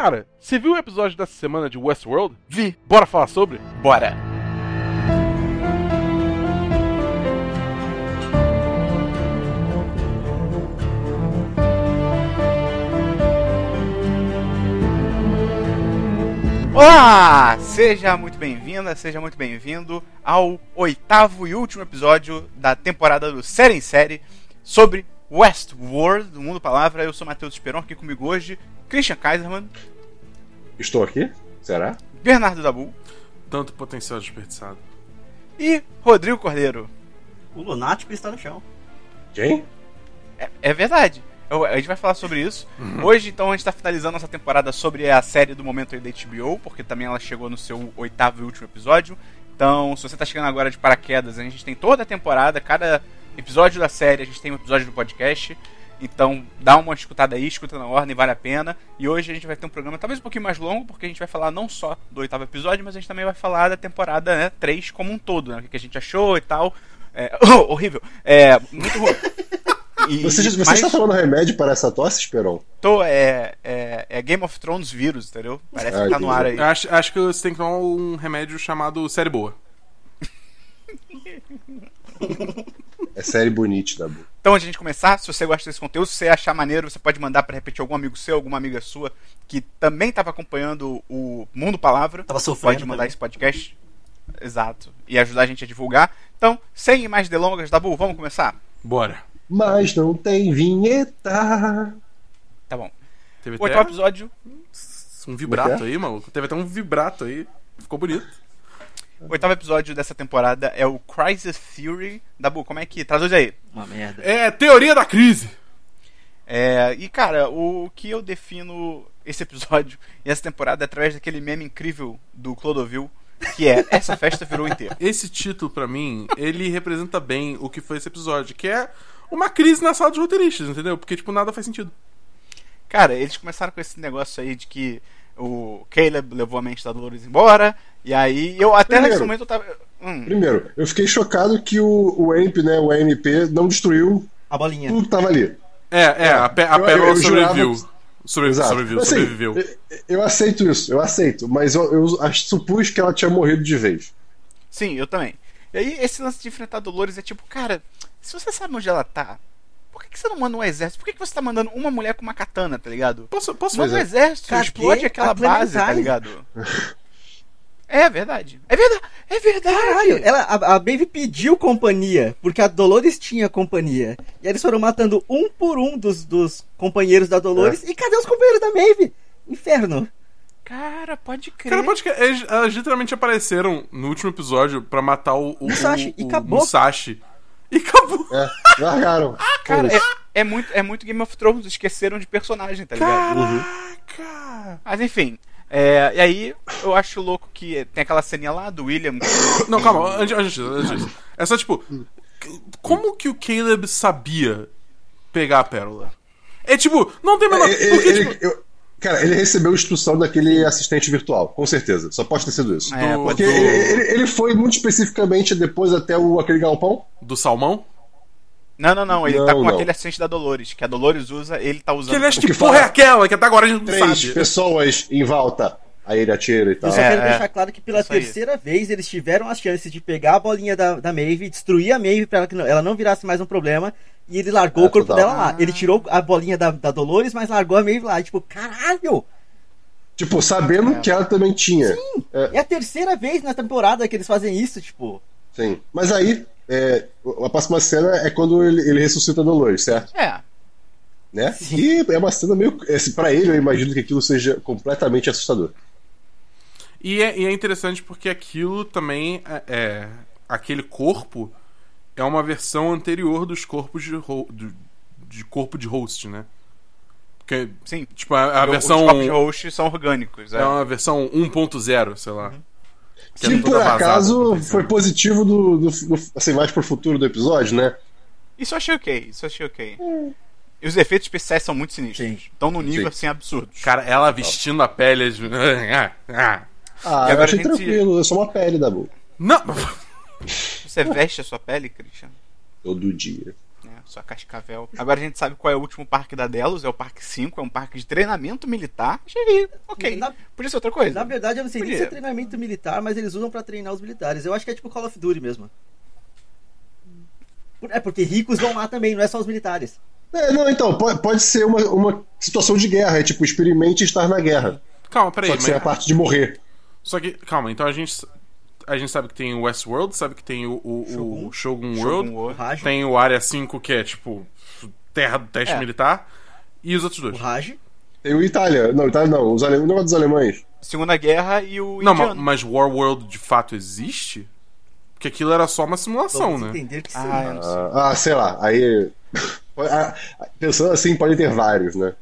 Cara, você viu o episódio dessa semana de Westworld? Vi. Bora falar sobre? Bora. Olá! Seja muito bem-vinda, seja muito bem-vindo ao oitavo e último episódio da temporada do Série em Série sobre Westworld, do Mundo Palavra. Eu sou Matheus Esperon, aqui comigo hoje, Christian Kaiserman, Estou aqui? Será? Bernardo Dabu Tanto potencial desperdiçado. e Rodrigo Cordeiro. O lunático está no chão. Quem? É, é verdade. Eu- a gente vai falar sobre isso. Hoje, então, a gente está finalizando nossa temporada sobre a série do momento aí da HBO, porque também ela chegou no seu oitavo e último episódio. Então, se você está chegando agora de paraquedas, a gente tem toda a temporada, cada episódio da série, a gente tem um episódio do podcast. Então, dá uma escutada aí, escuta na ordem, vale a pena. E hoje a gente vai ter um programa talvez um pouquinho mais longo, porque a gente vai falar não só do oitavo episódio, mas a gente também vai falar da temporada né, 3 como um todo, né? O que a gente achou e tal. É, horrível. É, muito ruim. E- Você, você mas- está tomando remédio para essa tosse, Esperon? Tô, é, é, é Game of Thrones vírus, entendeu? Parece Ah, que tá no ar aí. Acho, acho que você tem que tomar um remédio chamado Série Boa. É série bonita, Dabu. Então, antes de a gente começar, se você gosta desse conteúdo, se você achar maneiro, você pode mandar pra repetir algum amigo seu, alguma amiga sua, que também tava acompanhando o Mundo Palavra. Tava sofrendo Pode mandar também. esse podcast. Exato. E ajudar a gente a divulgar. Então, sem mais delongas, Dabu, vamos começar? Bora. Mas não tem vinheta. Tá bom. Teve O oitavo até episódio. um vibrato é aí, maluco. Teve até um vibrato aí. Ficou bonito. O oitavo episódio dessa temporada é o Crisis Theory. Dabu, como é que. Traduz aí. Uma merda. É teoria da crise. É, e cara, o que eu defino esse episódio e essa temporada é através daquele meme incrível do Clodovil, que é Essa festa virou enterro. Esse título, pra mim, ele representa bem o que foi esse episódio, que é uma crise na sala de roteiristas, entendeu? Porque, tipo, nada faz sentido. Cara, eles começaram com esse negócio aí de que o Caleb levou a mente da Dolores embora, e aí eu até Primeiro. nesse momento eu tava. Hum, Primeiro, eu fiquei chocado que o, o AMP, né, o AMP, não destruiu A bolinha. tudo que tava ali. É, é, a, pe a Eu- pérola sobreviveu. Sobre, sobreviveu, Assim, sobreviveu. eu- Eu aceito isso, eu aceito, mas eu, eu supus que ela tinha morrido de vez. sim, eu também. E aí esse lance de enfrentar a Dolores é tipo, cara, se você sabe onde ela tá, por que, que você não manda um exército? Por que, que você tá mandando uma mulher com uma katana, tá ligado? Posso, posso Manda um fazer? exército, explode aquela a base, tá ligado? É verdade. É verdade. É verdade. Caralho, ela, a, a Baby pediu companhia, porque a Dolores tinha companhia. E eles foram matando um por um dos, dos companheiros da Dolores. E cadê os companheiros da Maeve? Inferno. Cara, pode crer. Cara, pode que eles, elas literalmente apareceram no último episódio pra matar o, o Musashi, o, e o acabou. Musashi. E acabou. É, largaram. Cara, Foda-se. é, é muito, é muito Game of Thrones, esqueceram de personagem, tá ligado? Caraca! Mas enfim. É, e aí, eu acho louco que tem aquela ceninha lá do William. que- Não, calma, antes, antes disso, antes. É só tipo. Como que o Caleb sabia pegar a pérola? É tipo, não tem menor. Ele- Porque, ele- tipo, eu- cara, ele recebeu instrução daquele assistente virtual, com certeza. Só pode ter sido isso. É, do, Porque do, ele, ele- ele foi muito especificamente depois até o, aquele galpão. do salmão? Não, não, não. Ele Não, tá com não. aquele assistente da Dolores. Que a Dolores usa, ele tá usando. Que ele acha O que porra é aquela, que até agora a gente não Três sabe. pessoas em volta. Aí ele atira e tal. Eu só É, quero é. deixar claro que pela aí. terceira vez eles tiveram as chances de pegar a bolinha da, da Maeve, destruir a Maeve pra ela, que não, ela não virasse mais um problema. E ele largou É, o corpo total. dela lá. Ele tirou a bolinha da, da Dolores, mas largou a Maeve lá. E, tipo, caralho! Tipo, sabendo É. que ela também tinha. É, É a terceira vez na temporada que eles fazem isso, tipo. sim. Mas aí, é, a próxima cena é quando ele, ele ressuscita a Dolores, certo? É. Né? E é uma cena meio. Assim, pra ele, eu imagino que aquilo seja completamente assustador. E é, e é interessante porque aquilo também é, é- Aquele corpo é uma versão anterior dos corpos de, ho- do- de corpo de host, né? Porque, Sim. tipo, a, a Os versão. copos de host são orgânicos. É. É uma versão 1.0, sei lá. Que é Que por acaso tá foi positivo do, do- do- assim, mais pro futuro do episódio, né? Isso eu achei ok. Isso eu achei ok. E os efeitos especiais são muito sinistros. Sim. Estão no nível Sim. assim absurdo. Cara, ela vestindo a pele. de- Ah, ah. Ah, eu achei gente- tranquilo, é só uma pele da boca. Não! Você veste a sua pele, Christian? Todo dia. Sua cascavel. Agora a gente sabe qual é o último parque da Delos, é o Parque 5, é um parque de treinamento militar. Achei, ok. Na- Podia ser outra coisa. Na verdade, eu não sei nem se Podia. é treinamento militar, mas eles usam pra treinar os militares. Eu acho que é tipo Call of Duty mesmo. É porque ricos vão lá também, não é só os militares. É, não, então, pode, pode ser uma, uma situação de guerra, é tipo, experimente estar na guerra. Calma, peraí. Só que sem a Mas... parte de morrer. Só que, calma, então a gente. A gente sabe que tem o Westworld, sabe que tem o, o, o Shogun. Shogun Shogun World, O World. Raj, tem o Área 5, que é tipo. Terra do teste É. militar, e os outros o dois. Raj. Tem o Itália. Não, Itália não. Os ale... O negócio dos alemães. Segunda Guerra e o Não, indiano. mas War World de fato existe? Porque aquilo era só uma simulação, Vamos né? entender que sim. Ah, sei. Ah, ah, sei lá. Aí. Pensando assim, pode ter vários, né?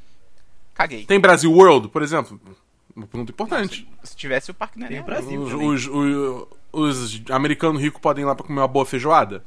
Caguei. Tem Brasil World, por exemplo? Uma pergunta importante. Se tivesse o Parque Neném. Tem o Brasil. Os, os, os- os americanos ricos podem ir lá pra comer uma boa feijoada?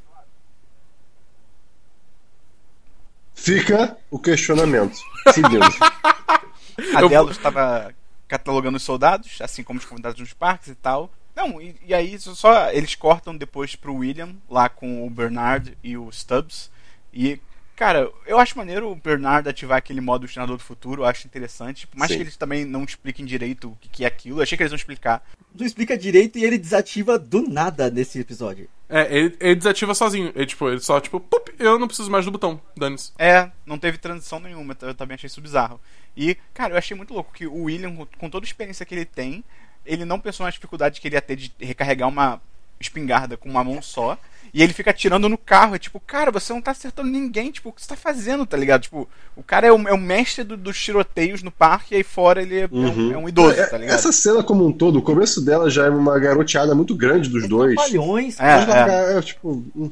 Fica o questionamento. Seguindo. A Eu Delos estava catalogando os soldados, assim como os convidados nos parques e tal. Não, e, e aí só- só eles cortam depois pro William, lá com o Bernard e o Stubbs. E, cara, eu acho maneiro o Bernard ativar aquele modo treinador do futuro, eu acho interessante. Por mais Sim. que eles também não expliquem direito o que, é aquilo, eu achei que eles vão explicar. Não explica direito e ele desativa do nada nesse episódio. É, ele, ele desativa sozinho. Ele, tipo, ele só, tipo, pup, eu não preciso mais do botão. Dane-se. É, não teve transição nenhuma, eu também achei isso bizarro. E, cara, eu achei muito louco que o William, com- com toda a experiência que ele tem, ele não pensou na dificuldade que ele ia ter de recarregar uma espingarda com uma mão só. E ele fica atirando no carro. É tipo, cara, você não tá acertando ninguém. Tipo, o que você tá fazendo, tá ligado? Tipo, o cara é o, é o mestre do- dos tiroteios no parque e aí fora ele é, é um, é um idoso, É, tá ligado? Essa cena como um todo, o começo dela já é uma garoteada muito grande dos É dois. trapalhões. É, é, tipo. hum,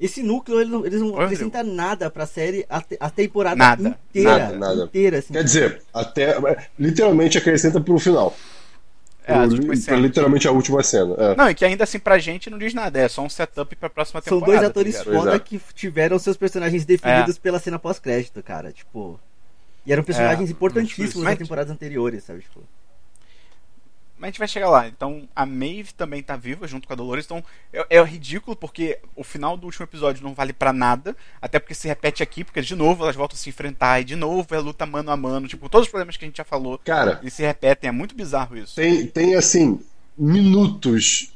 Esse núcleo, ele não- eles não Horrível. acrescentam nada pra série a, te- a temporada Nada, inteira. nada, nada. Inteira, assim. Quer dizer, até. Literalmente acrescenta pro final. É, as Pro- últimas pra cenas. literalmente a última cena. É. Não, e que ainda assim pra gente não diz nada, é só um setup pra próxima São temporada. dois atores tá foda é. que tiveram seus personagens definidos pela cena pós-crédito, cara. Tipo. E eram personagens É, importantíssimos nas temporadas anteriores, sabe? Tipo, Mas a gente vai chegar lá. Então, a Maeve também tá viva junto com a Dolores. Então, é, é ridículo porque o final do último episódio não vale pra nada. Até porque se repete aqui, porque de novo elas voltam a se enfrentar. E de novo é luta mano a mano. Tipo, todos os problemas que a gente já falou, Cara, eles se repetem. É muito bizarro isso. tem, tem assim, minutos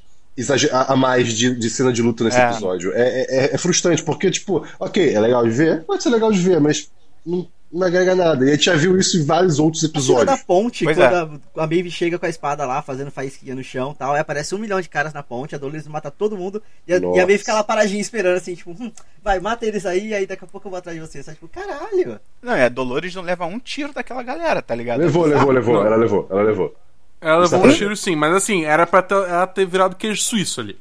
a mais de, de cena de luta nesse É. episódio. É, é- é frustrante, porque, tipo, ok, é legal de ver, pode ser legal de ver, mas não, não agrega nada. E a gente já viu isso em vários outros a cena da episódios. ponte, Pois quando a, a Maeve chega com a espada lá, fazendo faísquinha no chão e tal, aí aparece um milhão de caras na ponte, a Dolores mata todo mundo, e a, e a. Maeve fica lá paradinha esperando, assim, tipo, hum, vai, mata eles aí, aí daqui a pouco eu vou atrás de você. Sabe? Tipo, caralho. Não, é, a Dolores não leva um tiro daquela galera, tá ligado? Levou, É levou, levou, Não. ela levou, ela levou. Ela levou Exatamente. um tiro sim, mas assim, era pra ter, ela ter virado queijo suíço ali.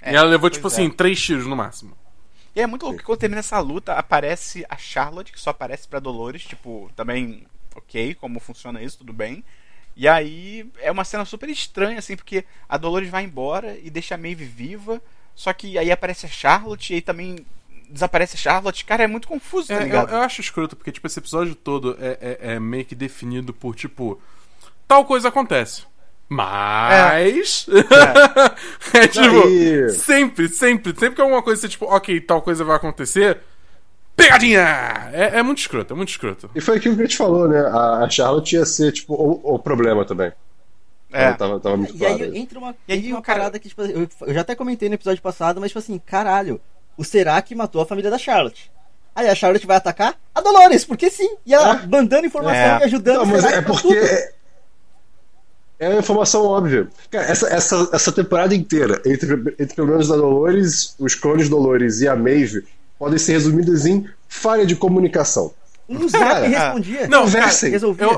É, e ela levou, tipo assim, é. três tiros no máximo. E é muito louco que quando termina essa luta, aparece a Charlotte, que só aparece pra Dolores, tipo, também, ok, como funciona isso, tudo bem. E aí é uma cena super estranha, assim, porque a Dolores vai embora e deixa a Maeve viva, só que aí aparece a Charlotte e aí também desaparece a Charlotte. Cara, é muito confuso, tá É, eu, ligado? eu acho escroto, porque, tipo, esse episódio todo é, é- é meio que definido por, tipo, tal coisa acontece. Mas. É, tipo, Aí- sempre, sempre, sempre que alguma coisa você, tipo, ok, tal coisa vai acontecer. Pegadinha! É, é muito escroto, é muito escroto. E foi aquilo que a gente falou, né? A a Charlotte ia ser, tipo, o, o problema também. É. Ela tava, tava muito E aí claro. entra uma, E aí entra uma cara- parada que, tipo, eu, eu já até comentei no episódio passado, mas, tipo assim, caralho, o Serac matou a família da Charlotte. Aí a Charlotte vai atacar a Dolores, porque sim. E ela É. mandando informação É. e ajudando Não, mas é porque tudo. É, uma informação óbvia. Cara, essa, essa, essa temporada inteira, entre, entre pelo menos a Dolores, os clones Dolores e a Maeve, podem ser resumidas em falha de comunicação. Um zap Cara, respondia. Não, Conversem.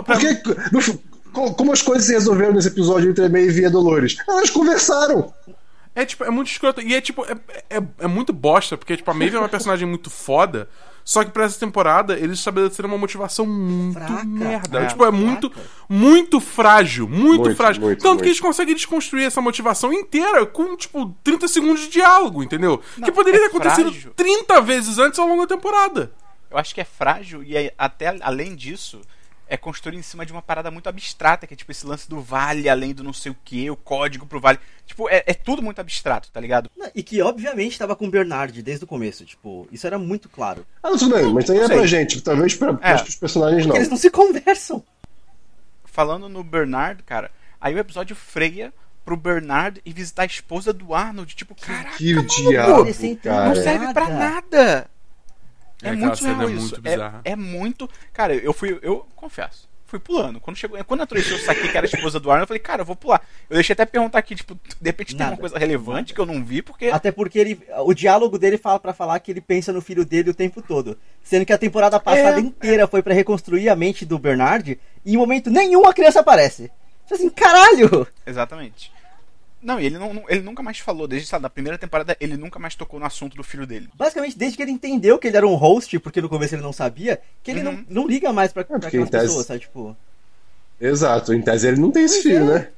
Porque, no- co- como as coisas se resolveram nesse episódio entre a Maeve e a Dolores? Elas conversaram. É, tipo, é muito escroto. E é, tipo, é, é, é muito bosta, porque, tipo, a Maeve é uma personagem muito foda. Só que pra essa temporada eles estabeleceram uma motivação muito Fraca. merda. É. tipo, é muito, Fraca. muito frágil. Muito, Muito, frágil. muito, Tanto que muito. eles conseguem desconstruir essa motivação inteira com, tipo, 30 segundos de diálogo, entendeu? que poderia é ter acontecido frágil. 30 vezes antes ao longo da temporada. Eu acho que é frágil e é- até além disso, é construído em cima de uma parada muito abstrata, que é tipo esse lance do vale, além do não sei o que, o código pro vale. Tipo, é, é tudo muito abstrato, tá ligado? Não, E que, obviamente, tava com o Bernard desde o começo. Tipo, isso era muito claro. Ah, tudo bem, mas aí é pra gente, talvez pra, É. acho que os personagens não. Porque eles não se conversam. Falando no Bernard, cara, aí o episódio freia pro Bernard e visitar a esposa do Arnold. Tipo, caraca, Que maluco, diabo, sem cara. não serve pra nada. É, É, muito cena surreal é isso. muito É-. É, muito. Cara, eu fui. Eu confesso. Fui pulando. Quando chegou. Quando entrou isso, eu saquei que era a esposa do Arnold, eu falei, cara, eu vou pular. Eu deixei até perguntar aqui, tipo, de repente tem Nada. uma coisa relevante que eu não vi, porque. Até porque ele, o diálogo dele fala pra falar que ele pensa no filho dele o tempo todo. Sendo que a temporada passada É. inteira foi pra reconstruir a mente do Bernard e em momento nenhum a criança aparece. Tipo assim, caralho! Exatamente. Não, e ele, não, ele nunca mais falou, desde sabe, da primeira temporada, ele nunca mais tocou no assunto do filho dele. Basicamente, desde que ele entendeu que ele era um host, porque no começo ele não sabia, que ele Uhum. não, não liga mais pra, pra porque aquelas tese- pessoas, sabe? Tipo. Exato, em tese ele não tem esse Pois filho, é. né?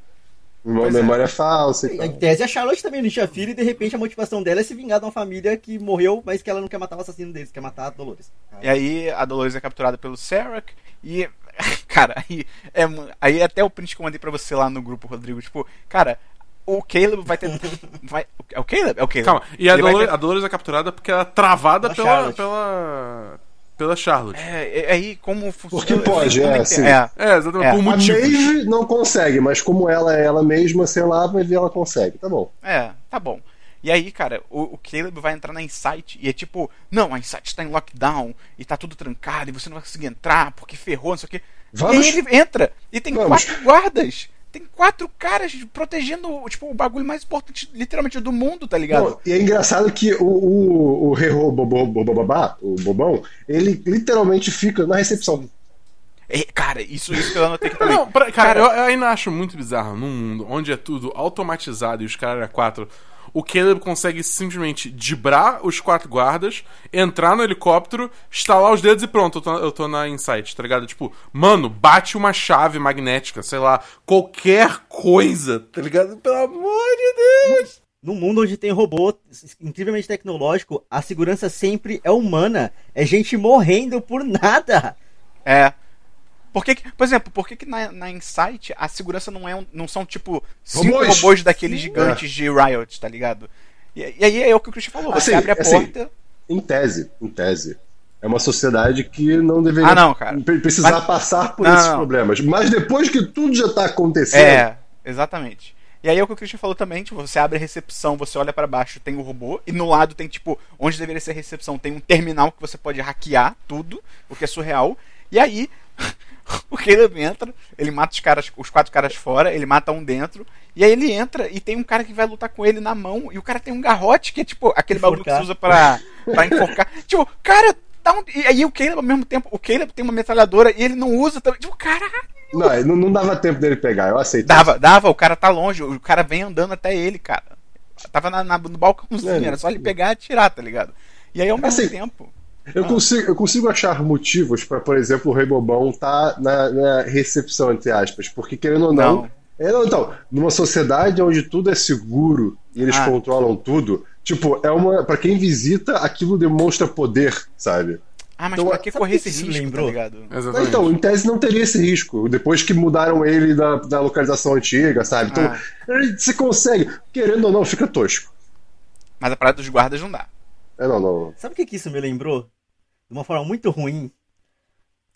Uma Pois é. memória falsa e Em tese, a Charlotte também não tinha filho e de repente a motivação dela é se vingar de uma família que morreu, mas que ela não quer matar o assassino deles, quer matar a Dolores. E aí a Dolores é capturada pelo Serac e. Cara, aí, é, aí até o print que eu mandei pra você lá no grupo, Rodrigo, tipo, cara, o Caleb vai ter. Vai, é o Caleb? É o Caleb. Calma, e a Dolores, ter- a Dolores é capturada porque ela é travada Pela pela, Charlotte. pela. pela Charlotte. É, é aí como funciona. Porque pode, é, entendo. sim. É, É, exatamente, É. por A motivos. Maeve não consegue, mas como ela é ela mesma, sei lá, vai ver ela consegue. Tá bom. é, tá bom. E aí, cara, o, o Caleb vai entrar na Insight e é tipo, não, a Insight está em lockdown e tá tudo trancado e você não vai conseguir entrar porque ferrou, não sei o quê. Vamos. E aí ele entra e tem Vamos. quatro guardas. Tem quatro caras protegendo tipo, o bagulho mais importante, literalmente, do mundo, tá ligado? Não, e é engraçado que o, o, o o Bobão, ele literalmente fica na recepção. É, cara, isso, isso que eu anotei também. Não, pra- cara, eu, eu ainda acho muito bizarro num mundo onde é tudo automatizado e os caras quatro. O Caleb consegue simplesmente dibrar os quatro guardas, entrar no helicóptero, estalar os dedos e pronto, eu tô, eu tô na Insight, tá ligado? Tipo, mano, bate uma chave magnética, sei lá, qualquer coisa, tá ligado? Pelo amor de Deus! Num mundo onde tem robô incrivelmente tecnológico, a segurança sempre é humana. É gente morrendo por nada. É. Por que, que- por exemplo, por que, que na, na Insight a segurança não, é um- não são tipo cinco Robôs. robôs, daqueles gigantes de Riot, tá ligado? E, e aí é o que o Christian falou, você Assim, abre a assim, porta. Em tese, em tese. É uma sociedade que não deveria Ah, não, precisar Mas- passar por Não, esses não. problemas. Mas depois que tudo já tá acontecendo, É, exatamente. E aí é o que o Christian falou também, tipo, você abre a recepção, você olha pra baixo, tem o robô, e no lado tem, tipo, onde deveria ser a recepção, tem um terminal que você pode hackear tudo, o que é surreal. E aí, o Caleb entra, ele mata os caras, os quatro caras fora, ele mata um dentro, e aí ele entra e tem um cara que vai lutar com ele na mão, e o cara tem um garrote, que é tipo aquele bagulho que você usa pra, pra enforcar. tipo, cara, dá um... E aí o Caleb, ao mesmo tempo, o Caleb tem uma metralhadora e ele não usa também. Tipo, caralho! não, não, não dava tempo dele pegar, eu aceito. Dava, dava, o cara tá longe, o cara vem andando até ele, cara. Tava na, na- no balcãozinho, É. era só ele pegar e atirar, tá ligado? E aí ao mesmo Assim, tempo. Eu consigo, eu consigo achar motivos para, por exemplo, o Rei Bobão tá na, na recepção, entre aspas, porque querendo ou não. Não. É, não, então, numa sociedade onde tudo é seguro e eles Ah. controlam tudo, tipo, é uma. para quem visita, aquilo demonstra poder, sabe? Ah, mas Então, pra que sabe correr que esse risco, lembrou? tá ligado? Exatamente. Então, em tese não teria esse risco. Depois que mudaram ele da, da localização antiga, sabe? Então, Ah. você consegue. Querendo ou não, fica tosco. Mas a parada dos guardas não dá. É, não, não. Sabe o que, que isso me lembrou? De uma forma muito ruim.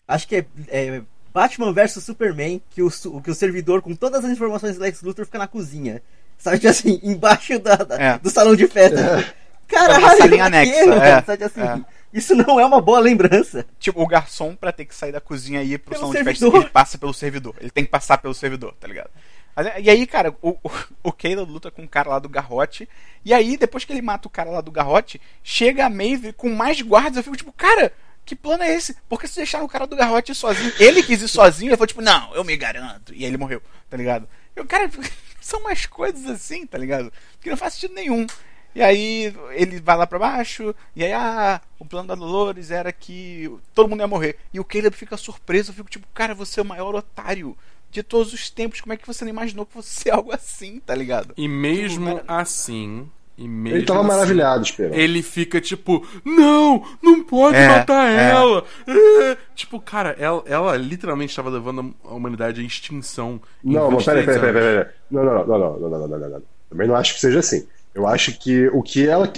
Acho que é, é Batman vs Superman, que o, que o servidor com todas as informações do Lex Luthor fica na cozinha. Sabe, tipo assim, embaixo da, da- É. do salão de festa. Caralho, uma salinha anexa, é. Sabe, assim, É. Isso não é uma boa lembrança. Tipo, o garçom, pra ter que sair da cozinha e ir pro Pelo salão de festa, servidor. ele passa pelo servidor. Ele tem que passar pelo servidor, tá ligado? Mas, E aí, cara, o, o, o Caleb luta com o cara lá do garrote. E aí, depois que ele mata o cara lá do garrote, chega a Maeve com mais guardas. Eu fico tipo, cara, que plano é esse? Por que vocês deixaram o cara do garrote sozinho? Ele quis ir sozinho, ele falou tipo, não, eu me garanto. E aí ele morreu, tá ligado? Eu, cara, são umas coisas assim, tá ligado? Que não faz sentido nenhum. E aí ele vai lá pra baixo, e aí, ah, o plano da Dolores era que todo mundo ia morrer. E o Caleb fica surpreso, eu fico tipo, cara, você é o maior otário de todos os tempos. Como é que você não imaginou que fosse ser algo assim, tá ligado? E mesmo Tipo, cara, assim, E mesmo Ele tava assim, maravilhado, Esperão. Ele fica tipo, não, não pode É, matar é. ela. É. Tipo, cara, ela, ela literalmente estava levando a humanidade à extinção. em Não, mas 23 peraí, peraí, peraí, peraí. Não, não, não, não, não, não, não, não, não. Também não acho que seja assim. Eu acho que o que ela.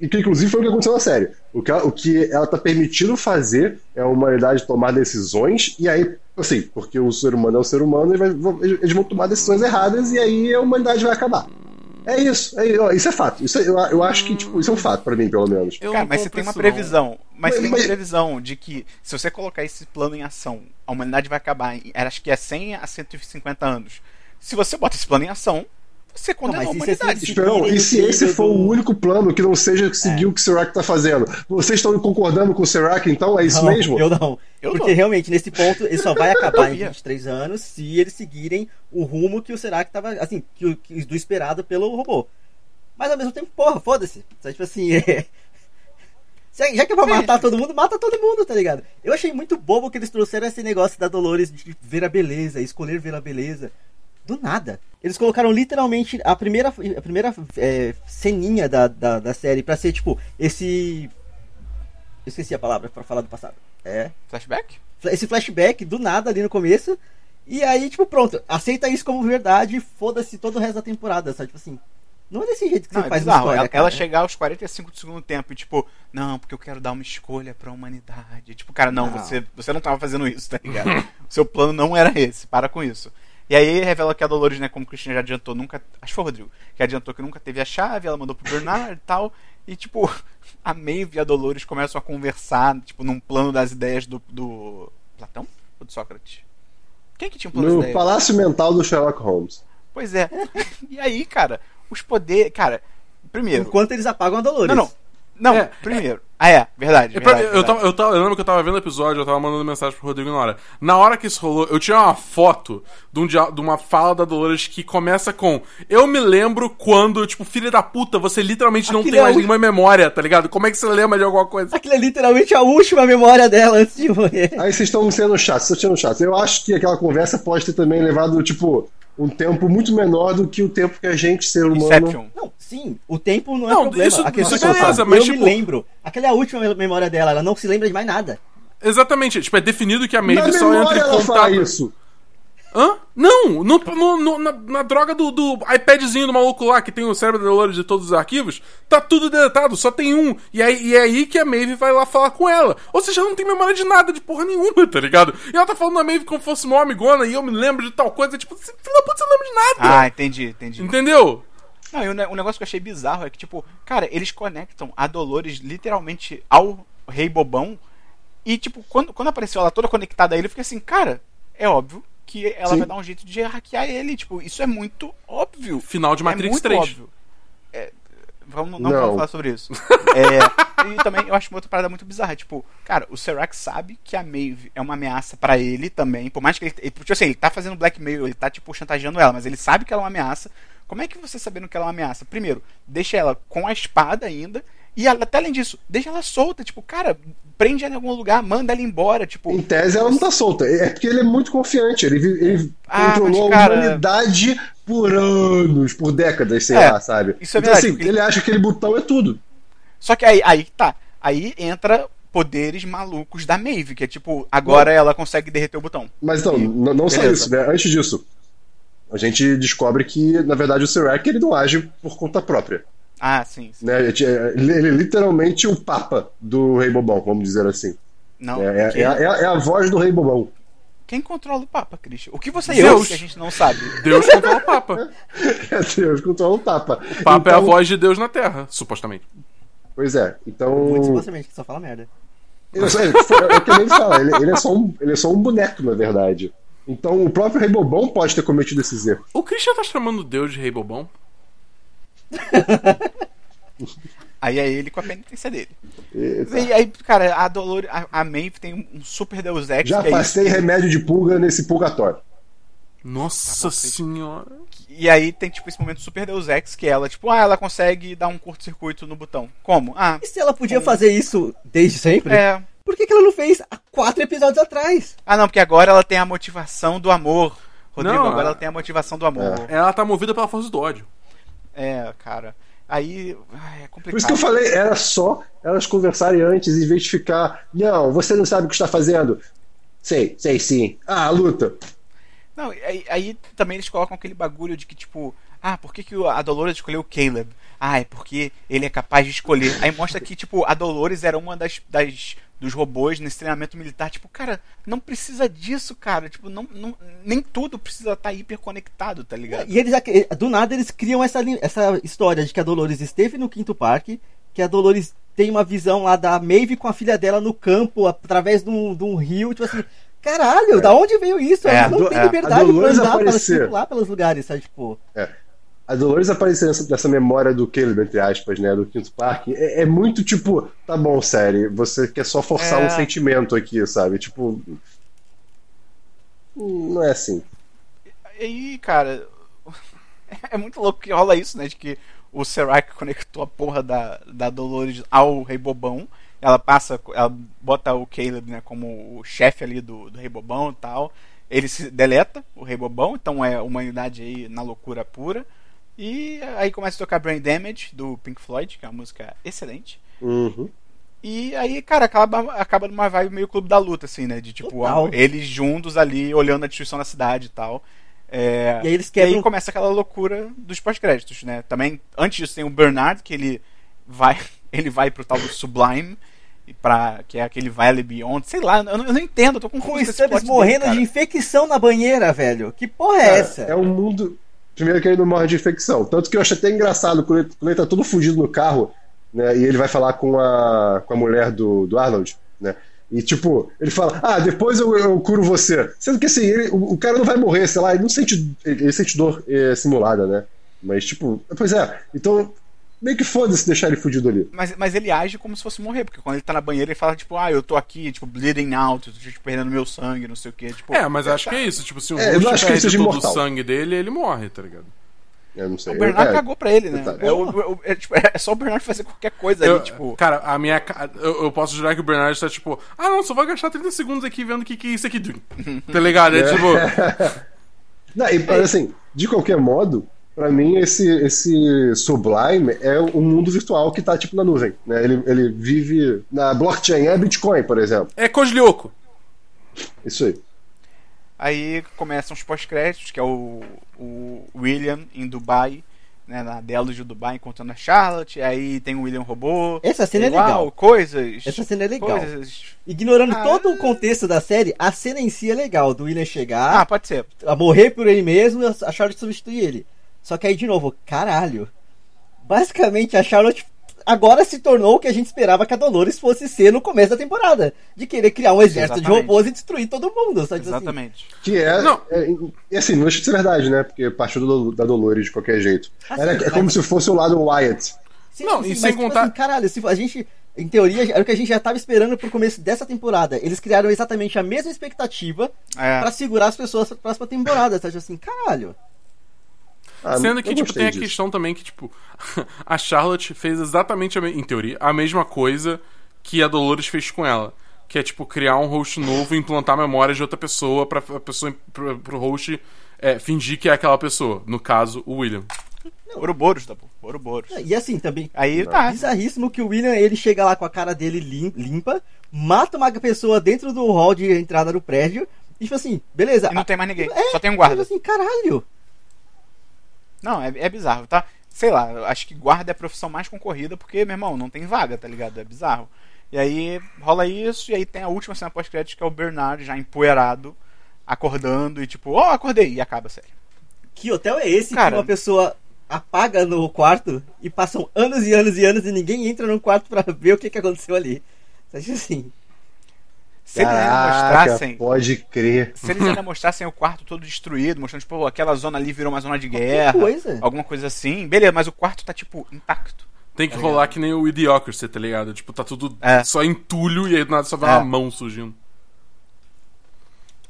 E que inclusive foi o que aconteceu na série. O que, ela, o que ela tá permitindo fazer é a humanidade tomar decisões, e aí, assim, porque o ser humano é o ser humano, e vai- eles vão tomar decisões erradas, e aí a humanidade vai acabar. É isso, é, ó, isso é fato. Isso é- eu, eu acho que tipo, isso é um fato pra mim, pelo menos. Eu Cara, mas você tem uma previsão. Mas, tem uma mas- previsão de que se você colocar esse plano em ação, a humanidade vai acabar em, acho que é 100 a 150 anos. Se você bota esse plano em ação, você condenou a é humanidade. se- Esperão, seguirem e se esse for do- o único plano que não seja seguir o que o Serac tá fazendo? Vocês estão concordando com o Serac, então? É isso Não, mesmo? Eu não. Eu Porque não. realmente, nesse ponto, ele só vai acabar em Sabia. 23 anos se eles seguirem o rumo que o Serac tava. Assim, que, o- que do esperado pelo robô. Mas ao mesmo tempo, porra, foda-se. Tipo assim, é. Já que é pra matar todo mundo, mata todo mundo, tá ligado? Eu achei muito bobo que eles trouxeram esse negócio da Dolores de ver a beleza, escolher ver a beleza. Do nada. Eles colocaram literalmente a primeira, a primeira é, ceninha da, da, da série pra ser, tipo, esse. Eu esqueci a palavra pra falar do passado. É. Flashback? Esse flashback do nada ali no começo. E aí, tipo, pronto, aceita isso como verdade e foda-se todo o resto da temporada, sabe? Tipo assim. Não é desse jeito que Não, você é faz bizarro. história, ela, cara. ela chegar aos 45 do segundo tempo e tipo, não, porque eu quero dar uma escolha pra humanidade. Tipo, cara, não, Não. Você, você não tava fazendo isso, tá ligado? o seu plano não era esse, para com isso. E aí revela que a Dolores, né, como o Christian já adiantou, nunca. Acho que foi o Rodrigo, que adiantou que nunca teve a chave, ela mandou pro Bernard e tal. E tipo, a Maeve e a Dolores começam a conversar, tipo, num plano das ideias do. do Platão? Ou do Sócrates? Quem que tinha um plano das No ideias? palácio mental do Sherlock Holmes. Pois é. e aí, cara, os poderes. Cara, primeiro. Enquanto eles apagam a Dolores. Não, não. Não, É, primeiro. Ah, é, verdade. Verdade, eu, verdade. tava, eu, tava, eu lembro que eu tava vendo o episódio, eu tava mandando mensagem pro Rodrigo na hora. Na hora que isso rolou, eu tinha uma foto de, um dia- de uma fala da Dolores que começa com Eu me lembro quando, tipo, filha da puta, você literalmente não Aquilo tem é mais nenhuma memória, tá ligado? Como é que você lembra de alguma coisa? Aquilo é literalmente a última memória dela antes de morrer. Aí vocês estão sendo chatos, vocês estão sendo chatos. Eu acho que aquela conversa pode ter também levado, tipo, um tempo muito menor do que o tempo que a gente, ser humano. Inception. Não, sim, o tempo não é Não, problema. isso- a questão isso é que beleza, eu mas, me tipo- lembro. Aquela é a última memória dela, ela não se lembra de mais nada. Exatamente, tipo, é definido que a Na Maeve só entra em ela fala contato. isso. Hã? Não, no, no- no- na, na droga do, do iPadzinho do maluco lá, que tem o cérebro Dolores de todos os arquivos, tá tudo deletado, só tem um. E, aí, e é aí que a Maeve vai lá falar com ela. Ou seja, ela não tem memória de nada, de porra nenhuma, tá ligado? E ela tá falando da Maeve como se fosse uma amigona, e eu me lembro de tal coisa, tipo, filho da puta, você não lembra de nada. Ah, entendi, entendi. Entendeu? Não, e o o negócio que eu achei bizarro é que, tipo, cara, eles conectam a Dolores literalmente ao Rei Bobão. E, tipo, quando, quando apareceu ela toda conectada a ele, eu fiquei assim, cara, é óbvio que ela Sim. vai dar um jeito de hackear ele. Tipo, isso é muito óbvio. Final de Matrix é muito 3. óbvio. É, vamos, não, Não. vamos falar sobre isso. É, e também eu acho uma outra parada muito bizarra. Tipo, cara, o Serac sabe que a Maeve é uma ameaça pra ele também. Por mais que ele. ele- Tipo assim, ele tá fazendo blackmail, ele tá, tipo, chantageando ela, mas ele sabe que ela é uma ameaça. Como é que você sabendo que ela é uma ameaça? Primeiro, deixa ela com a espada ainda. E ela- até além disso, deixa ela solta. Tipo, cara, prende ela em algum lugar, manda ela embora. Tipo, Em tese ela não tá solta. É porque ele é muito confiante. Ele, ele Ah, controlou mas, cara- a humanidade por anos, por décadas, sei É, lá, sabe? isso é então, verdade, assim, porque- ele acha que aquele botão é tudo. Só que aí, aí tá. Aí entra poderes malucos da Maeve, que é tipo, agora ela consegue derreter o botão. Mas então, E- não só isso, né? Antes disso, a gente descobre que, na verdade, o Serac ele não age por conta própria. Ah, sim. sim. Né? Ele, é literalmente o papa do Rei Bobão, vamos dizer assim. Não, É, é- é a- é a- é a voz do Rei Bobão. quem controla o Papa, Christian? O que você Deus. sabe que a gente não sabe? Deus controla o Papa. É Deus, controla o Papa. O Papa é a Então- voz de Deus na Terra, supostamente. Pois é, então. Muito supostamente, que só fala merda. Ele, só- é o que ele fala, ele, ele é só um, ele é só um boneco, na verdade. Então o próprio Rei Bobão pode ter cometido esses erros. O Christian tá chamando Deus de Rei Bobão? Aí é ele com a penitência dele. Eita. E aí, cara, a Dolores, a, a Maeve tem um super Deus Ex. Já que é passei isso. remédio de pulga nesse purgatório. Nossa Tá senhora. E aí tem, tipo, esse momento super Deus Ex, que ela, tipo, ah, ela consegue dar um curto-circuito no botão. Como? Ah, E se ela podia fazer isso desde sempre? é. Por que, que ela não fez há quatro episódios atrás? Ah, não, porque agora ela tem a motivação do amor. Rodrigo, Não, agora a- ela tem a motivação do amor. Ela tá movida pela força do ódio. É, cara. Aí é complicado. Por isso que eu falei, era só elas conversarem antes, em vez de ficar. Não, você não sabe o que está fazendo. Sei, sei sim. Ah, luta. Não, aí, aí também eles colocam aquele bagulho de que, tipo, ah, por que, que a Dolores escolheu o Caleb? Ah, é porque ele é capaz de escolher. Aí mostra que, tipo, a Dolores era uma das, das dos robôs nesse treinamento militar. Tipo, cara, não precisa disso, cara. Tipo, não, não nem tudo precisa estar tá hiperconectado, tá ligado? E eles, do nada, eles criam essa, essa história de que a Dolores esteve no quinto parque, que a Dolores tem uma visão lá da Maeve com a filha dela no campo, através de um, de um rio, tipo assim, caralho, é. da onde veio isso? É, não tem é, liberdade pra andar, pra circular pelos lugares, sabe? Tipo. É a Dolores aparecer nessa, nessa, memória do Caleb, entre aspas, né, do Quinto Parque, é, é, muito tipo, tá bom, série, você quer só forçar é... um sentimento aqui, sabe? Tipo. Não é assim. E aí, cara, é muito louco que rola isso, né? De que o Serac conectou a porra da, da Dolores ao Rei Bobão. Ela passa, ela bota o Caleb né, como o chefe ali do, do Rei Bobão e tal. Ele se deleta, o Rei Bobão, então é humanidade aí na loucura pura. E aí começa a tocar Brain Damage do Pink Floyd, que é uma música excelente. Uhum. E aí, cara, acaba, acaba numa vibe meio clube da luta, assim, né? De tipo, eles juntos ali, olhando a destruição da cidade e tal. É, e aí eles quebram... E aí começa aquela loucura dos pós-créditos, né? Também, antes disso, tem o Bernard, que ele vai, ele vai pro tal do Sublime, pra, que é aquele Valley Beyond, sei lá, eu não, eu não entendo, eu tô com Com Stubbs morrendo dele, de infecção na banheira, velho. Que porra é, é essa? É um mundo Primeiro que ele não morre de infecção. Tanto que eu acho até engraçado quando ele, quando ele tá todo fugido no carro, né? E ele vai falar com a, com a mulher do, do Arnold, né? E tipo, ele fala, ah, depois eu, eu curo você. Sendo que assim, ele, o, o, cara não vai morrer, sei lá, ele não sente. Ele, ele sente dor é, simulada, né? Mas, tipo, pois é, então meio que foda-se deixar ele fudido ali. Mas, mas ele age como se fosse morrer, porque quando ele tá na banheira ele fala, tipo, ah, eu tô aqui, tipo, bleeding out, tô tipo, perdendo meu sangue, não sei o que. Tipo, é, mas acho tá... que é isso, tipo, se o é, Rush perde todo o sangue dele, ele morre, tá ligado? Eu não sei. O Bernardo é, cagou pra ele, né? É, o, é, tipo, é, só o Bernardo fazer qualquer coisa eu, ali, tipo. Cara, a minha. Eu, eu, posso jurar que o Bernardo está tipo, ah, não, só vou gastar 30 segundos aqui vendo o que, que é isso aqui. tá ligado? É, é. tipo. não, e assim, de qualquer modo, Pra mim, esse, esse Sublime é um mundo virtual que tá tipo na nuvem. Né? Ele, ele vive na blockchain, é Bitcoin, por exemplo. É Coslioco. Isso aí. Aí começam os pós-créditos, que é o, o William em Dubai, né, na Delos de Dubai, encontrando a Charlotte. Aí tem o William Robô. Essa cena é legal. Coisas. Essa cena é legal. Coisas... Ignorando ah, todo o contexto da série, a cena em si é legal. Do William chegar. Ah, pode ser. A morrer por ele mesmo e a Charlotte substituir ele. Só que aí, de novo, caralho. Basicamente, a Charlotte agora se tornou o que a gente esperava que a Dolores fosse ser no começo da temporada. De querer criar um exército Exatamente. de robôs e destruir todo mundo. Sabe assim? Exatamente. Assim? Que é, não. é. E assim, não ser verdade, né? Porque partiu do, da Dolores de qualquer jeito. Ah, Era, sim, é como se fosse o lado Wyatt. Sim, não, sim, e sem mas, tipo contar. Tipo assim, caralho, se a gente. Em teoria, era o que a gente já estava esperando pro começo dessa temporada. Eles criaram exatamente a mesma expectativa é. para segurar as pessoas pra próxima temporada. Sabe assim, caralho. Ah, Sendo que, tipo, tem a questão também que, tipo, a Charlotte fez exatamente, a, em teoria, a mesma coisa que a Dolores fez com ela. Que é, tipo, criar um host novo e implantar memórias de outra pessoa pra a pessoa, pro, pro host é, fingir que é aquela pessoa. No caso, o William. Ouroboros, tá bom? Ouroboros. E assim, também. Aí tá. Bizarríssimo que o William, ele chega lá com a cara dele limpa, mata uma pessoa dentro do hall de entrada do prédio, e tipo assim, beleza. E não tem mais ninguém, é, só tem um guarda. Tipo assim, caralho. Não, é, é bizarro, tá? Sei lá, acho que guarda é a profissão mais concorrida porque, meu irmão, não tem vaga, tá ligado? É bizarro. E aí rola isso, e aí tem a última cena pós-crédito que é o Bernard já empoeirado, acordando e tipo, ó, oh, acordei, e acaba a série. Que hotel é esse Cara, que uma pessoa apaga no quarto e passam anos e anos e anos e ninguém entra no quarto para ver o que, que aconteceu ali? Sabe assim? Se eles ainda mostrassem. Pode crer. Se eles ainda mostrassem o quarto todo destruído, mostrando, tipo, aquela zona ali virou uma zona de guerra. Coisa. Alguma coisa assim. Beleza, mas o quarto tá, tipo, intacto. Tem que tá rolar que nem o Idiocracy, tá ligado? Tipo, tá tudo é. só entulho e aí do nada só vai é. uma mão surgindo.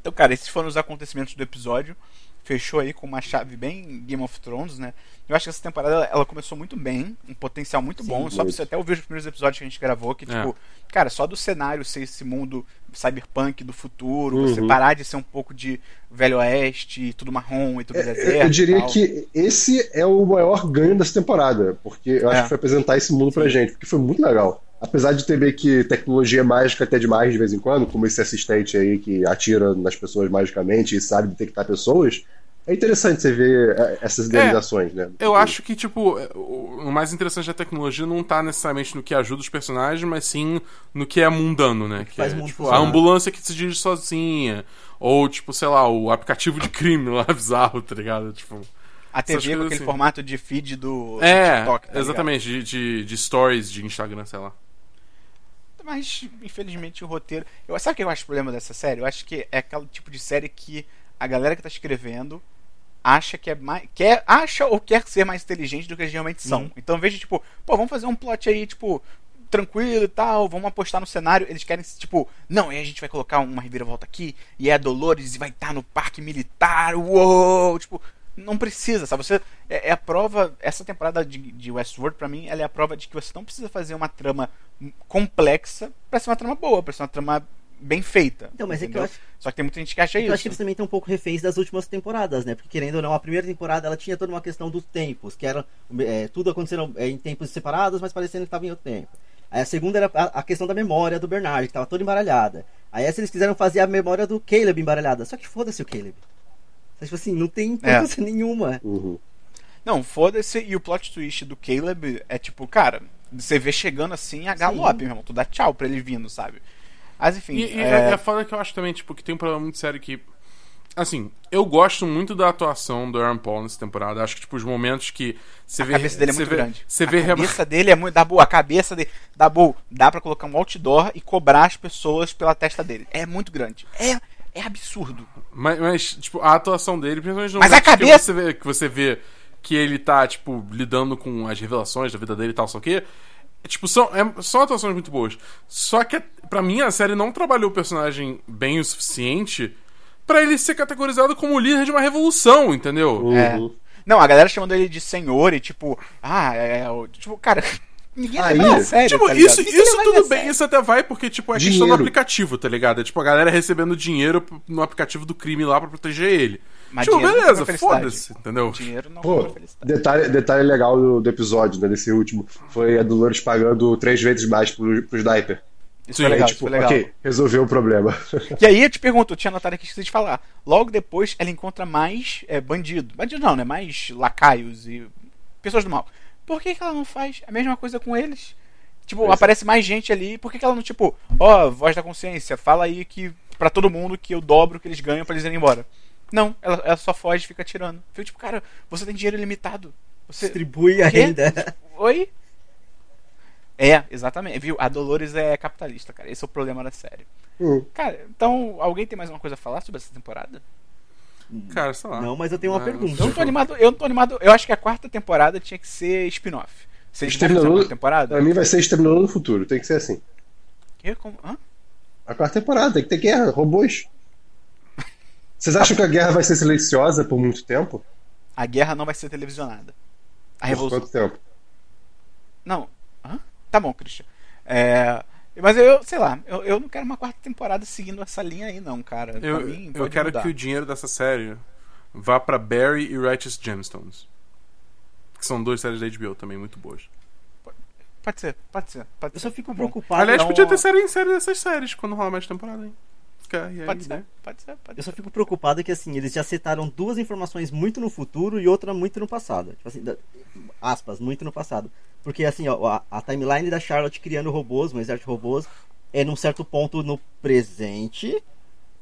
Então, cara, esses foram os acontecimentos do episódio. Fechou aí com uma chave bem Game of Thrones, né? Eu acho que essa temporada ela- ela começou muito bem, um potencial muito bom. Só pra você até ouvir os primeiros episódios que a gente gravou, que, É. tipo, cara, só do cenário ser esse mundo cyberpunk do futuro, Uhum. você parar de ser um pouco de Velho Oeste, tudo marrom e tudo Eu- deserto. É, Eu diria que esse é o maior ganho dessa temporada, porque eu acho É. que foi apresentar esse mundo pra gente, porque foi muito legal. Apesar de ter meio que tecnologia mágica até demais de vez em quando, como esse assistente aí que atira nas pessoas magicamente e sabe detectar pessoas, é interessante você ver é, essas idealizações, né? Eu acho que, tipo, o mais interessante da tecnologia não tá necessariamente no que ajuda os personagens, mas sim no que é mundano, né? Que faz é, tipo, a ambulância que se dirige sozinha. Ou, tipo, sei lá, o aplicativo de crime lá bizarro, tá ligado? Tipo. A TV com aquele assim. formato de feed do, do É, TikTok. tá exatamente, de, de, de stories de Instagram, sei lá. Mas, infelizmente, o roteiro. Eu, sabe o que eu acho o problema dessa série? Eu acho que é aquele tipo de série que a galera que tá escrevendo acha que é mais. Quer, acha ou quer ser mais inteligente do que eles realmente são. Uhum. Então, veja, tipo, pô, vamos fazer um plot aí, tipo, tranquilo e tal, vamos apostar no cenário. Eles querem, tipo, não, e a gente vai colocar uma reviravolta aqui, e é a Dolores e vai estar no parque militar, uou! Tipo, não precisa, sabe? Você é, é a prova. Essa temporada de, de Westworld, pra mim, ela é a prova de que você não precisa fazer uma trama complexa pra ser uma trama boa, pra ser uma trama bem feita. Então, mas é que eu acho- Só que tem muita gente que acha Eu isso. acho que eles também estão um pouco reféns das últimas temporadas, né? Porque querendo ou não, a primeira temporada ela tinha toda uma questão dos tempos, que era é, tudo acontecendo é, em tempos separados, mas parecendo que estava em outro tempo. Aí a segunda era a, a questão da memória do Bernard, que estava toda embaralhada. Aí essa eles quiseram fazer a memória do Caleb embaralhada. Só que foda-se o Caleb. Então, Tipo assim, não tem importância nenhuma. Uhum. Não, foda-se. E o plot twist do Caleb é tipo, cara, você vê chegando assim a galope, meu irmão. Tu dá tchau pra ele vindo, sabe? Mas enfim. E, e é... é... é foda que eu acho também, tipo, que tem um problema muito sério que. Assim, eu gosto muito da atuação do Aaron Paul nessa temporada. Acho que, tipo, os momentos que você A vê. cabeça dele é muito vê, grande. Você a vê. cabeça dele é muito. Boa. A cabeça dele. Boa. Dá pra colocar um outdoor e cobrar as pessoas pela testa dele. É muito grande. É, é absurdo. Mas, mas, tipo, a atuação dele, principalmente no Mas a momento que cabeça- você vê, que você vê que ele tá, tipo, lidando com as revelações da vida dele e tal, só que. Tipo, são, é- são atuações muito boas. Só que, pra mim, a série não trabalhou o personagem bem o suficiente pra ele ser categorizado como o líder de uma revolução, entendeu? É. Uhum. Não, a galera chamando ele de senhor e tipo, ah, é. é o- Tipo, cara, ninguém Aí- sério. Tipo, tá isso, isso a tudo sério. bem, isso até vai, porque, tipo, é questão do Dinheiro. aplicativo, tá ligado? É tipo a galera recebendo dinheiro no aplicativo do crime lá pra proteger ele. Mas tipo, beleza, foda-se, entendeu? Dinheiro não Pô, compra felicidade. detalhe, detalhe legal do, do episódio, né, desse último, foi a Dolores pagando três vezes mais pro, pro sniper. Isso Sim, foi legal, tipo, foi legal. ok, resolveu o problema. E aí eu te pergunto, eu tinha anotado aqui que esqueci de falar. Logo depois ela encontra mais é, bandido. Bandido não, né? Mais lacaios e pessoas do mal. Por que, que ela não faz a mesma coisa com eles? Tipo, Pois é. aparece mais gente ali. Por que, que ela não, tipo, ó, voz da consciência, fala aí que pra todo mundo que eu dobro o que eles ganham pra eles irem embora. Não, ela, ela só foge e fica tirando. Fico tipo, cara, você tem dinheiro ilimitado. Você. Distribui a renda. Oi? É, exatamente. Viu? A Dolores é capitalista, cara. Esse é o problema da série. Hum. Cara, então, alguém tem mais uma coisa a falar sobre essa temporada? Cara, sei lá. Não, mas eu tenho uma Ah, pergunta. Eu não tô animado, eu não tô animado. Eu acho que a quarta temporada tinha que ser spin-off. Fazer Exterminador, uma temporada. pra mim vai ser Exterminador no futuro, tem que ser assim. Que? Como? Hã? A quarta temporada, tem que ter guerra, robôs. Vocês acham que a guerra vai ser silenciosa por muito tempo? A guerra não vai ser televisionada. A Por revolução. quanto tempo? Não. Hã? Tá bom, Christian. É, Mas eu, sei lá, eu, eu não quero uma quarta temporada seguindo essa linha aí, não, cara. Eu, mim, eu quero mudar. que o dinheiro dessa série vá pra Barry e Righteous Gemstones. Que são duas séries da HBO também muito boas. Pode ser, pode ser. Pode Eu ser. só fico preocupado. Aliás, podia ter série em série dessas séries quando rolar mais temporada, hein? Aí, Pode ser, né? pode ser, pode Eu ser. só fico preocupado que assim, eles já setaram duas informações muito no futuro e outra muito no passado. Tipo assim, da- aspas, muito no passado. Porque assim, ó, a, a timeline da Charlotte criando robôs, um exército de robôs, é num certo ponto no presente.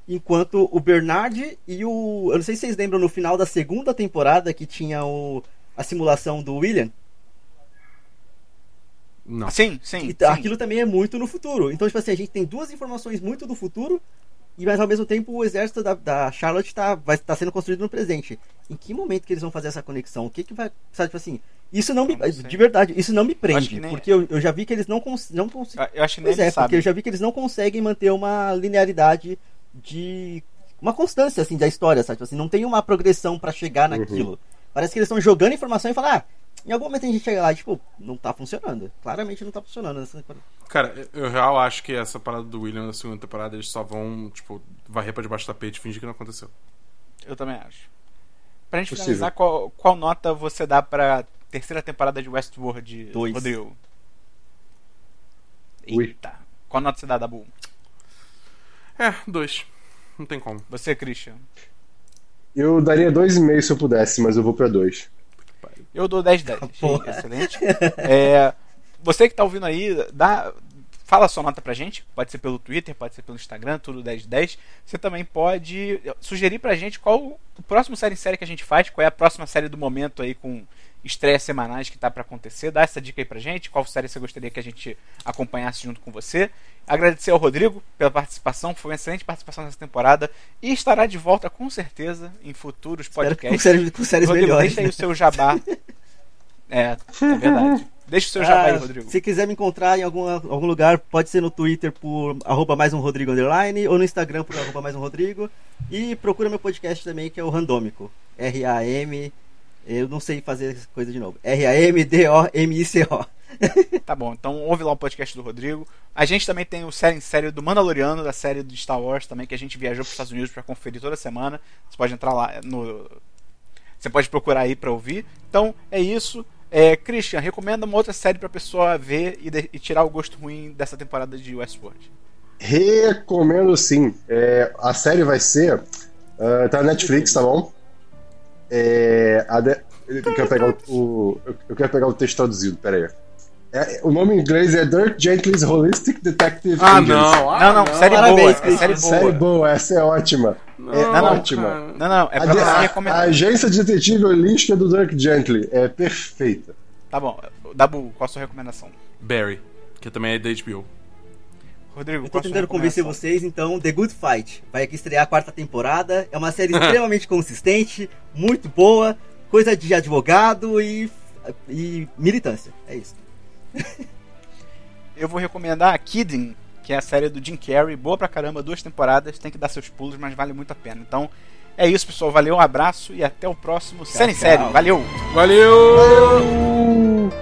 Enquanto o Bernard e o. Eu não sei se vocês lembram no final da segunda temporada que tinha o, a simulação do William. Não. Sim, sim. Então, sim. aquilo também é muito no futuro. Então, tipo assim, a gente tem duas informações muito do futuro, e mas ao mesmo tempo o exército da, da Charlotte está vai tá sendo construído no presente. Em que momento que eles vão fazer essa conexão? O que que vai. Sabe, tipo assim, isso não me. Eu não sei. De verdade, isso não me prende. que nem- Porque eu, eu já vi que eles não, cons, não conseguem. Eu- Eu acho que nem é, porque eu já vi que eles não conseguem manter uma linearidade de uma constância, assim, da história, sabe? Tipo Assim, não tem uma progressão pra chegar naquilo. Parece que eles estão jogando informação e falar, ah, em algum momento a gente chega lá e, tipo, não tá funcionando. Claramente não tá funcionando. Nessa... Cara, eu real acho que essa parada do William na segunda temporada eles só vão, tipo, varrer pra debaixo do tapete e fingir que não aconteceu. Eu também acho. Pra gente Possível. finalizar, qual, qual nota você dá pra terceira temporada de Westworld, Dois. Rodrigo? Ui. Eita. Qual nota você dá, Dabu? É, dois. Não tem como. Você, Christian? Eu daria 2,5 se eu pudesse, mas eu vou pra 2. Eu dou 10 10. Porra. Excelente. É, você que tá ouvindo aí, dá, fala sua nota pra gente. Pode ser pelo Twitter, pode ser pelo Instagram, tudo 10 10. Você também pode sugerir pra gente qual o próximo série em série que a gente faz, qual é a próxima série do momento aí com estreias semanais que tá pra acontecer. Dá essa dica aí pra gente, qual série você gostaria que a gente acompanhasse junto com você. Agradecer ao Rodrigo pela participação, foi uma excelente participação nessa temporada e estará de volta com certeza em futuros que com podcasts. séries, com séries Rodrigo, melhores. deixa aí né? o seu jabá. É, é verdade. Deixa o seu jabá aí, Ah, Rodrigo. Se quiser me encontrar em algum, algum lugar, pode ser no Twitter por arroba mais um Rodrigo underline, ou no Instagram por arroba mais um Rodrigo. E procura meu podcast também, que é o Randômico. R-A-M. Eu não sei fazer essa coisa de novo. R-A-M-D-O-M-I-C-O. Tá bom, então ouve lá o podcast do Rodrigo. A gente também tem o série em série do Mandaloriano, da série de Star Wars também, que a gente viajou para os Estados Unidos para conferir toda semana. Você pode entrar lá no. Você pode procurar aí para ouvir. Então é isso. É, Christian, recomenda uma outra série pra pessoa ver e, de- e tirar o gosto ruim dessa temporada de Westworld. Recomendo sim. É, a série vai ser. ah, tá na Netflix, tá bom? É, de- eu, quero pegar o, eu quero pegar o texto traduzido, pera aí. É, o nome em inglês é Dirk Gently's Holistic Detective Ah, Agency. não. Ah, não, não, série Parabéns, boa. É série boa. Série boa, essa é ótima. Não, é não, ótima. cara. Não, não, é A, pra de- você a- recomendar. a agência de detetive holística do Dirk Gently é perfeita. Tá bom. Dabu, qual a sua recomendação? Barry, que também é da HBO. Rodrigo, Eu tô a tentando convencer vocês, então, The Good Fight. Vai aqui estrear a quarta temporada. É uma série extremamente consistente, muito boa, coisa de advogado e, e militância. É isso. Eu vou recomendar a Kidding, que é a série do Jim Carrey, boa pra caramba, duas temporadas, tem que dar seus pulos, mas vale muito a pena. Então, é isso, pessoal. Valeu, um abraço e até o próximo Série em. Série. Valeu! Valeu!